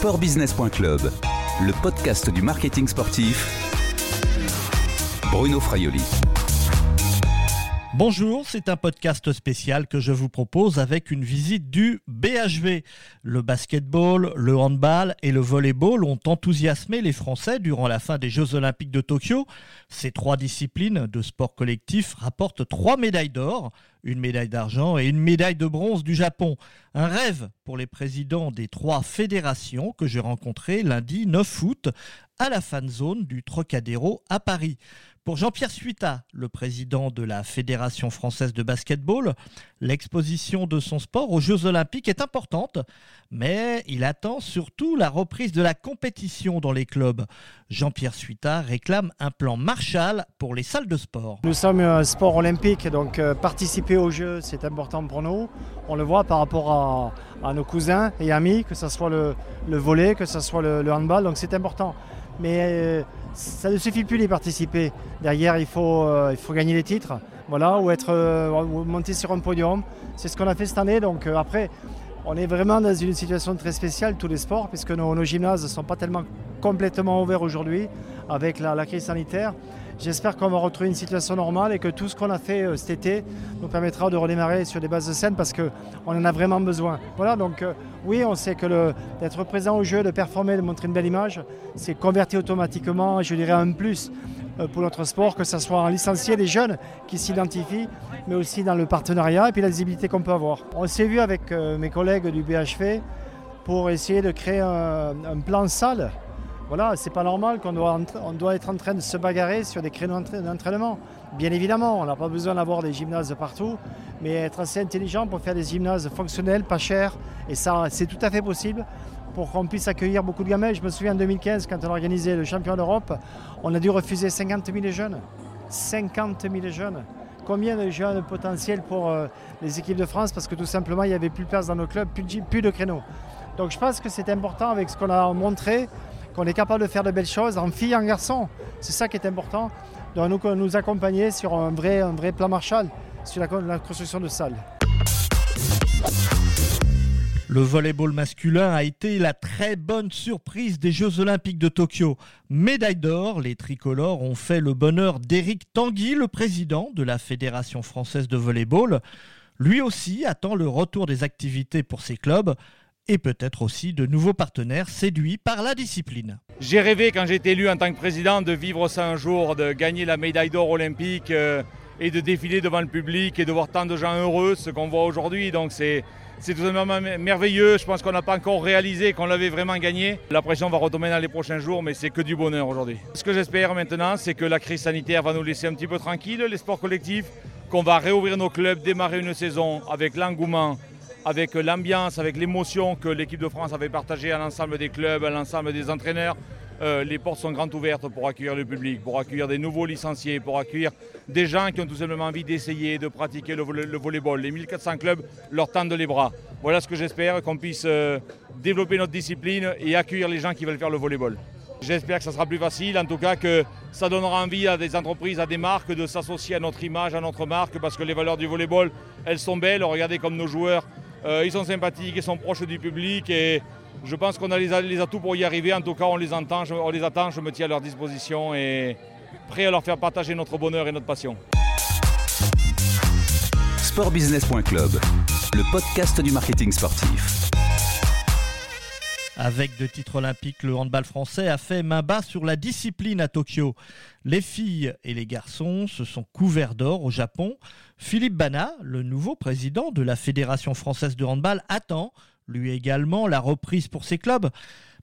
Sportbusiness.club, le podcast du marketing sportif. Bruno Fraioli. Bonjour, c'est un podcast spécial que je vous propose avec une visite du BHV. Le basketball, le handball et le volleyball ont enthousiasmé les Français durant la fin des Jeux olympiques de Tokyo. Ces trois disciplines de sport collectif rapportent trois médailles d'or, une médaille d'argent et une médaille de bronze du Japon. Un rêve pour les présidents des trois fédérations que j'ai rencontrés lundi 9 août à la fan zone du Trocadéro à Paris. Pour Jean-Pierre Suita, le président de la Fédération française de basketball, l'exposition de son sport aux Jeux olympiques est importante, mais il attend surtout la reprise de la compétition dans les clubs. Jean-Pierre Suita réclame un plan Marshall pour les salles de sport. Nous sommes un sport olympique, donc euh, aux Jeux, c'est important pour nous. On le voit par rapport à, nos cousins et amis, que ce soit le, volet, que ce soit le, handball, donc c'est important. Mais euh, ça ne suffit plus d'y participer. Derrière, il faut, euh, il faut gagner les titres, voilà, ou être euh, monter sur un podium. C'est ce qu'on a fait cette année. Donc après, on est vraiment dans une situation très spéciale, tous les sports, puisque nos, gymnases ne sont pas tellement complètement ouverts aujourd'hui avec la crise sanitaire. J'espère qu'on va retrouver une situation normale et que tout ce qu'on a fait euh, cet été nous permettra de redémarrer sur des bases de scène parce qu'on en a vraiment besoin. Voilà, donc euh, oui, on sait que d'être présent au jeu, de performer, de montrer une belle image, c'est converti automatiquement, je dirais, un plus euh, pour notre sport, que ce soit en licencié des jeunes qui s'identifient, mais aussi dans le partenariat et puis la visibilité qu'on peut avoir. On s'est vu avec mes collègues du BHV pour essayer de créer un, un plan salle voilà, c'est pas normal qu'on doit, être en train de se bagarrer sur des créneaux d'entraînement. Bien évidemment, on n'a pas besoin d'avoir des gymnases partout, mais être assez intelligent pour faire des gymnases fonctionnels, pas chers, et ça, c'est tout à fait possible pour qu'on puisse accueillir beaucoup de gamins. Je me souviens en 2015, quand on a organisé le champion d'Europe, on a dû refuser 50 000 jeunes. 50 000 jeunes. Combien de jeunes potentiels pour euh, les équipes de France? Parce que tout simplement, il n'y avait plus de place dans nos clubs, plus de créneaux. Donc je pense que c'est important avec ce qu'on a montré qu'on est capable de faire de belles choses en filles et en garçons. C'est ça qui est important. de nous, accompagner sur un vrai, un vrai plan Marshall, sur la, construction de salles. Le volleyball masculin a été la très bonne surprise des Jeux Olympiques de Tokyo. Médaille d'or, les tricolores ont fait le bonheur d'Éric Tanguy, le président de la Fédération française de volleyball. Lui aussi attend le retour des activités pour ses clubs et peut-être aussi de nouveaux partenaires séduits par la discipline. J'ai rêvé quand j'ai été élu en tant que président de vivre ça un jour, de gagner la médaille d'or olympique euh, et de défiler devant le public et de voir tant de gens heureux, ce qu'on voit aujourd'hui. Donc c'est c'est tout simplement merveilleux. Je pense qu'on n'a pas encore réalisé qu'on l'avait vraiment gagné. La pression va retomber dans les prochains jours, mais c'est que du bonheur aujourd'hui. Ce que j'espère maintenant, c'est que la crise sanitaire va nous laisser un petit peu tranquilles, les sports collectifs, qu'on va réouvrir nos clubs, démarrer une saison avec l'engouement, avec l'ambiance, avec l'émotion que l'équipe de France avait partagée à l'ensemble des clubs, à l'ensemble des entraîneurs. Euh, les portes sont grandes ouvertes pour accueillir le public, pour accueillir des nouveaux licenciés, pour accueillir des gens qui ont tout simplement envie d'essayer de pratiquer le, volleyball. Les 1400 clubs leur tendent les bras. Voilà ce que j'espère, qu'on puisse euh, développer notre discipline et accueillir les gens qui veulent faire le volleyball. J'espère que ça sera plus facile, en tout cas que ça donnera envie à des entreprises, à des marques de s'associer à notre image, à notre marque, parce que les valeurs du volleyball, elles sont belles. Regardez comme nos joueurs euh, ils sont sympathiques, ils sont proches du public et je pense qu'on a les, atouts pour y arriver. En tout cas, on les, entend, on les attend, je me tiens à leur disposition et prêt à leur faire partager notre bonheur et notre passion. Sportbusiness.club, le podcast du marketing sportif. Avec deux titres olympiques, le handball français a fait main basse sur la discipline à Tokyo. Les filles et les garçons se sont couverts d'or au Japon. Philippe Bana, le nouveau président de la Fédération française de handball, attend, lui également, la reprise pour ses clubs.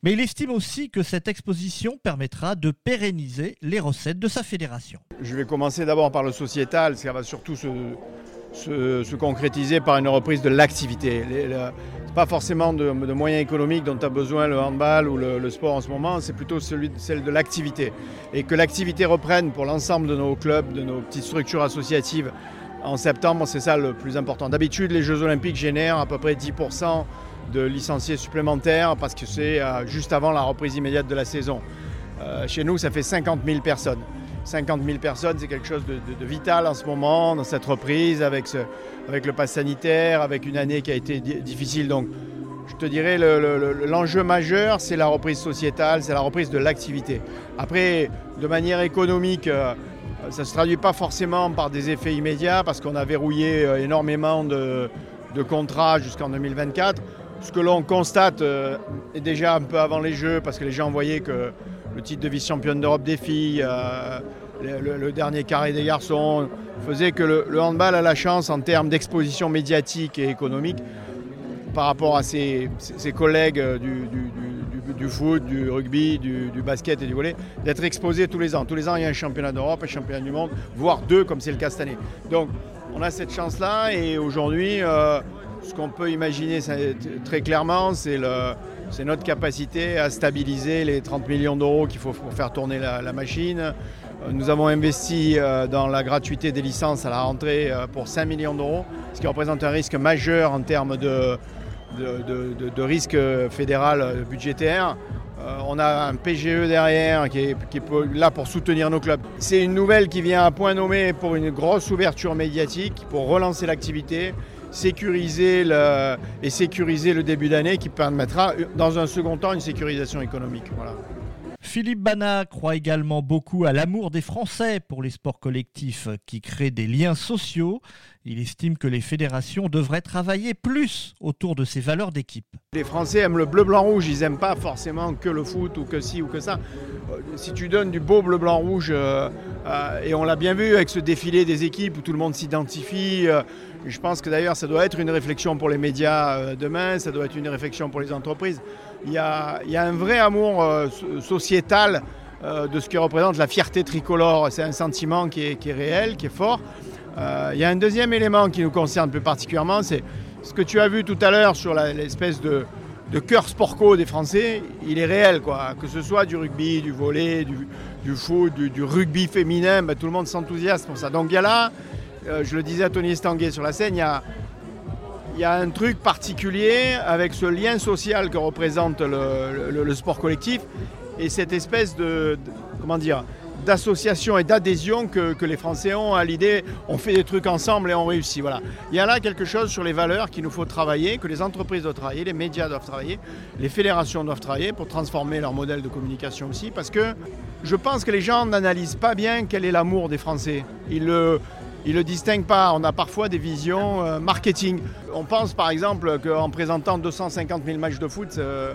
Mais il estime aussi que cette exposition permettra de pérenniser les recettes de sa fédération. Je vais commencer d'abord par le sociétal, ça va surtout se, se, concrétiser par une reprise de l'activité. Pas forcément de, moyens économiques dont a besoin le handball ou le, sport en ce moment, c'est plutôt celui, celle de l'activité. Et que l'activité reprenne pour l'ensemble de nos clubs, de nos petites structures associatives en septembre, c'est ça le plus important. D'habitude, les Jeux olympiques génèrent à peu près 10% de licenciés supplémentaires parce que c'est euh, juste avant la reprise immédiate de la saison. Euh, chez nous, ça fait 50 000 personnes. 50 000 personnes, c'est quelque chose de, vital en ce moment, dans cette reprise, avec, avec le pass sanitaire, avec une année qui a été difficile. Donc, je te dirais, l'enjeu majeur, c'est la reprise sociétale, c'est la reprise de l'activité. Après, de manière économique, euh, ça ne se traduit pas forcément par des effets immédiats parce qu'on a verrouillé euh, énormément de, contrats jusqu'en 2024. Ce que l'on constate euh, est déjà un peu avant les Jeux parce que les gens voyaient que le titre de vice-championne d'Europe des filles, le, dernier carré des garçons, faisait que le handball a la chance en termes d'exposition médiatique et économique par rapport à ses, collègues euh, du, foot, du rugby, du, basket et du volley, d'être exposé tous les ans. Tous les ans, il y a un championnat d'Europe, un championnat du monde, voire deux, comme c'est le cas cette année. Donc, on a cette chance-là et aujourd'hui, euh, ce qu'on peut imaginer très clairement, c'est notre capacité à stabiliser les 30 millions d'euros qu'il faut pour faire tourner la, machine. Euh, nous avons investi dans la gratuité des licences à la rentrée pour 5 millions d'euros, ce qui représente un risque majeur en termes de, risque fédéral budgétaire. Euh, on a un PGE derrière qui est, là pour soutenir nos clubs. C'est une nouvelle qui vient à point nommé pour une grosse ouverture médiatique, pour relancer l'activité, sécuriser le, et sécuriser le début d'année qui permettra dans un second temps une sécurisation économique. Voilà. Philippe Bana croit également beaucoup à l'amour des Français pour les sports collectifs qui créent des liens sociaux. Il estime que les fédérations devraient travailler plus autour de ces valeurs d'équipe. Les Français aiment le bleu, blanc, rouge. Ils n'aiment pas forcément que le foot ou que ci ou que ça. Euh, si tu donnes du beau bleu, blanc, rouge, euh, euh, et on l'a bien vu avec ce défilé des équipes où tout le monde s'identifie, je pense que d'ailleurs ça doit être une réflexion pour les médias demain, ça doit être une réflexion pour les entreprises il y a, un vrai amour euh, sociétal euh, de ce qui représente la fierté tricolore. C'est un sentiment qui est, réel, qui est fort. Euh, il y a un deuxième élément qui nous concerne plus particulièrement, c'est ce que tu as vu tout à l'heure sur l'espèce de, cœur sportco des Français, il est réel, quoi. Que ce soit du rugby, du volley, du, foot, du, rugby féminin, ben, tout le monde s'enthousiasme pour ça. Donc il y a là, je le disais à Tony Estanguet sur la scène, il y a, un truc particulier avec ce lien social que représente le, sport collectif et cette espèce de, comment dire d'association et d'adhésion que, les Français ont à l'idée on fait des trucs ensemble et on réussit. Voilà. Il y a là quelque chose sur les valeurs qu'il nous faut travailler, que les entreprises doivent travailler, les médias doivent travailler, les fédérations doivent travailler pour transformer leur modèle de communication aussi, parce que je pense que les gens n'analysent pas bien quel est l'amour des Français. Ils il ne le distingue pas. On a parfois des visions euh, marketing. On pense par exemple qu'en présentant 250 000 matchs de foot, euh,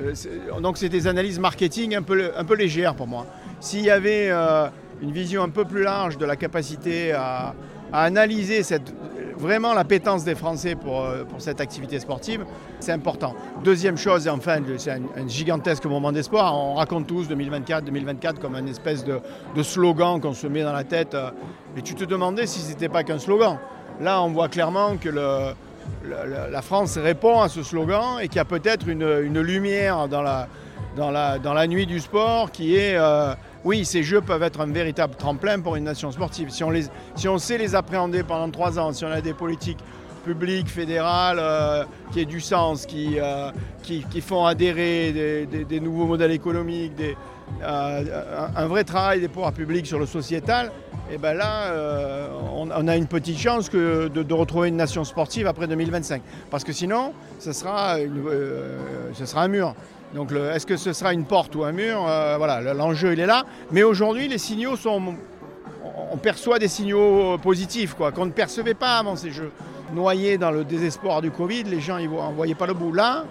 euh, donc c'est des analyses marketing un peu, un peu légères pour moi. S'il y avait une vision un peu plus large de la capacité à, à analyser cette, vraiment l'appétence des Français pour, euh, pour cette activité sportive, c'est important. Deuxième chose, et enfin, c'est un, gigantesque moment d'espoir. On raconte tous 2024, 2024 comme une espèce de, slogan qu'on se met dans la tête. Euh, et tu te demandais si ce n'était pas qu'un slogan. Là, on voit clairement que la France répond à ce slogan et qu'il y a peut-être une, lumière dans la, dans, la, dans la nuit du sport qui est... Euh, oui, ces Jeux peuvent être un véritable tremplin pour une nation sportive. Si on, si on sait les appréhender pendant trois ans, si on a des politiques publiques, fédérales, euh, qui aient du sens, qui, euh, qui, font adhérer des, nouveaux modèles économiques, des, un, vrai travail des pouvoirs publics sur le sociétal, et eh ben là, on, a une petite chance de, retrouver une nation sportive après 2025. Parce que sinon, ce sera, ce sera un mur. Donc est-ce que ce sera une porte ou un mur euh, Voilà, l'enjeu il est là. Mais aujourd'hui, les signaux sont. On perçoit des signaux positifs quoi, qu'on ne percevait pas avant ces jeux. Noyés dans le désespoir du Covid, les gens ne voyaient pas le bout. Là,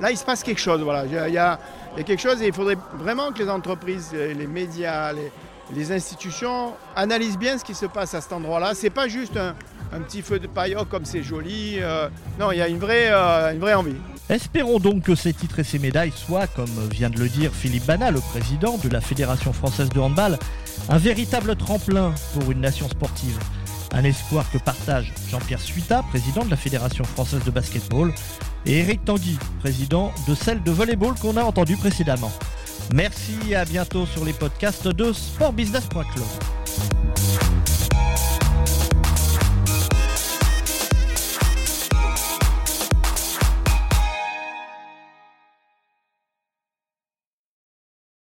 là, il se passe quelque chose. Voilà. Il, y a, quelque chose et il faudrait vraiment que les entreprises, les médias, les, institutions analysent bien ce qui se passe à cet endroit-là. Ce n'est pas juste un, petit feu de paille, oh, comme c'est joli. Euh, non, il y a une vraie, euh, une vraie envie. Espérons donc que ces titres et ces médailles soient, comme vient de le dire Philippe Bana, le président de la Fédération française de handball, un véritable tremplin pour une nation sportive. Un espoir que partagent Jean-Pierre Suita, président de la Fédération française de basketball, et Eric Tanguy, président de celle de volleyball qu'on a entendu précédemment. Merci et à bientôt sur les podcasts de sportbusiness.club.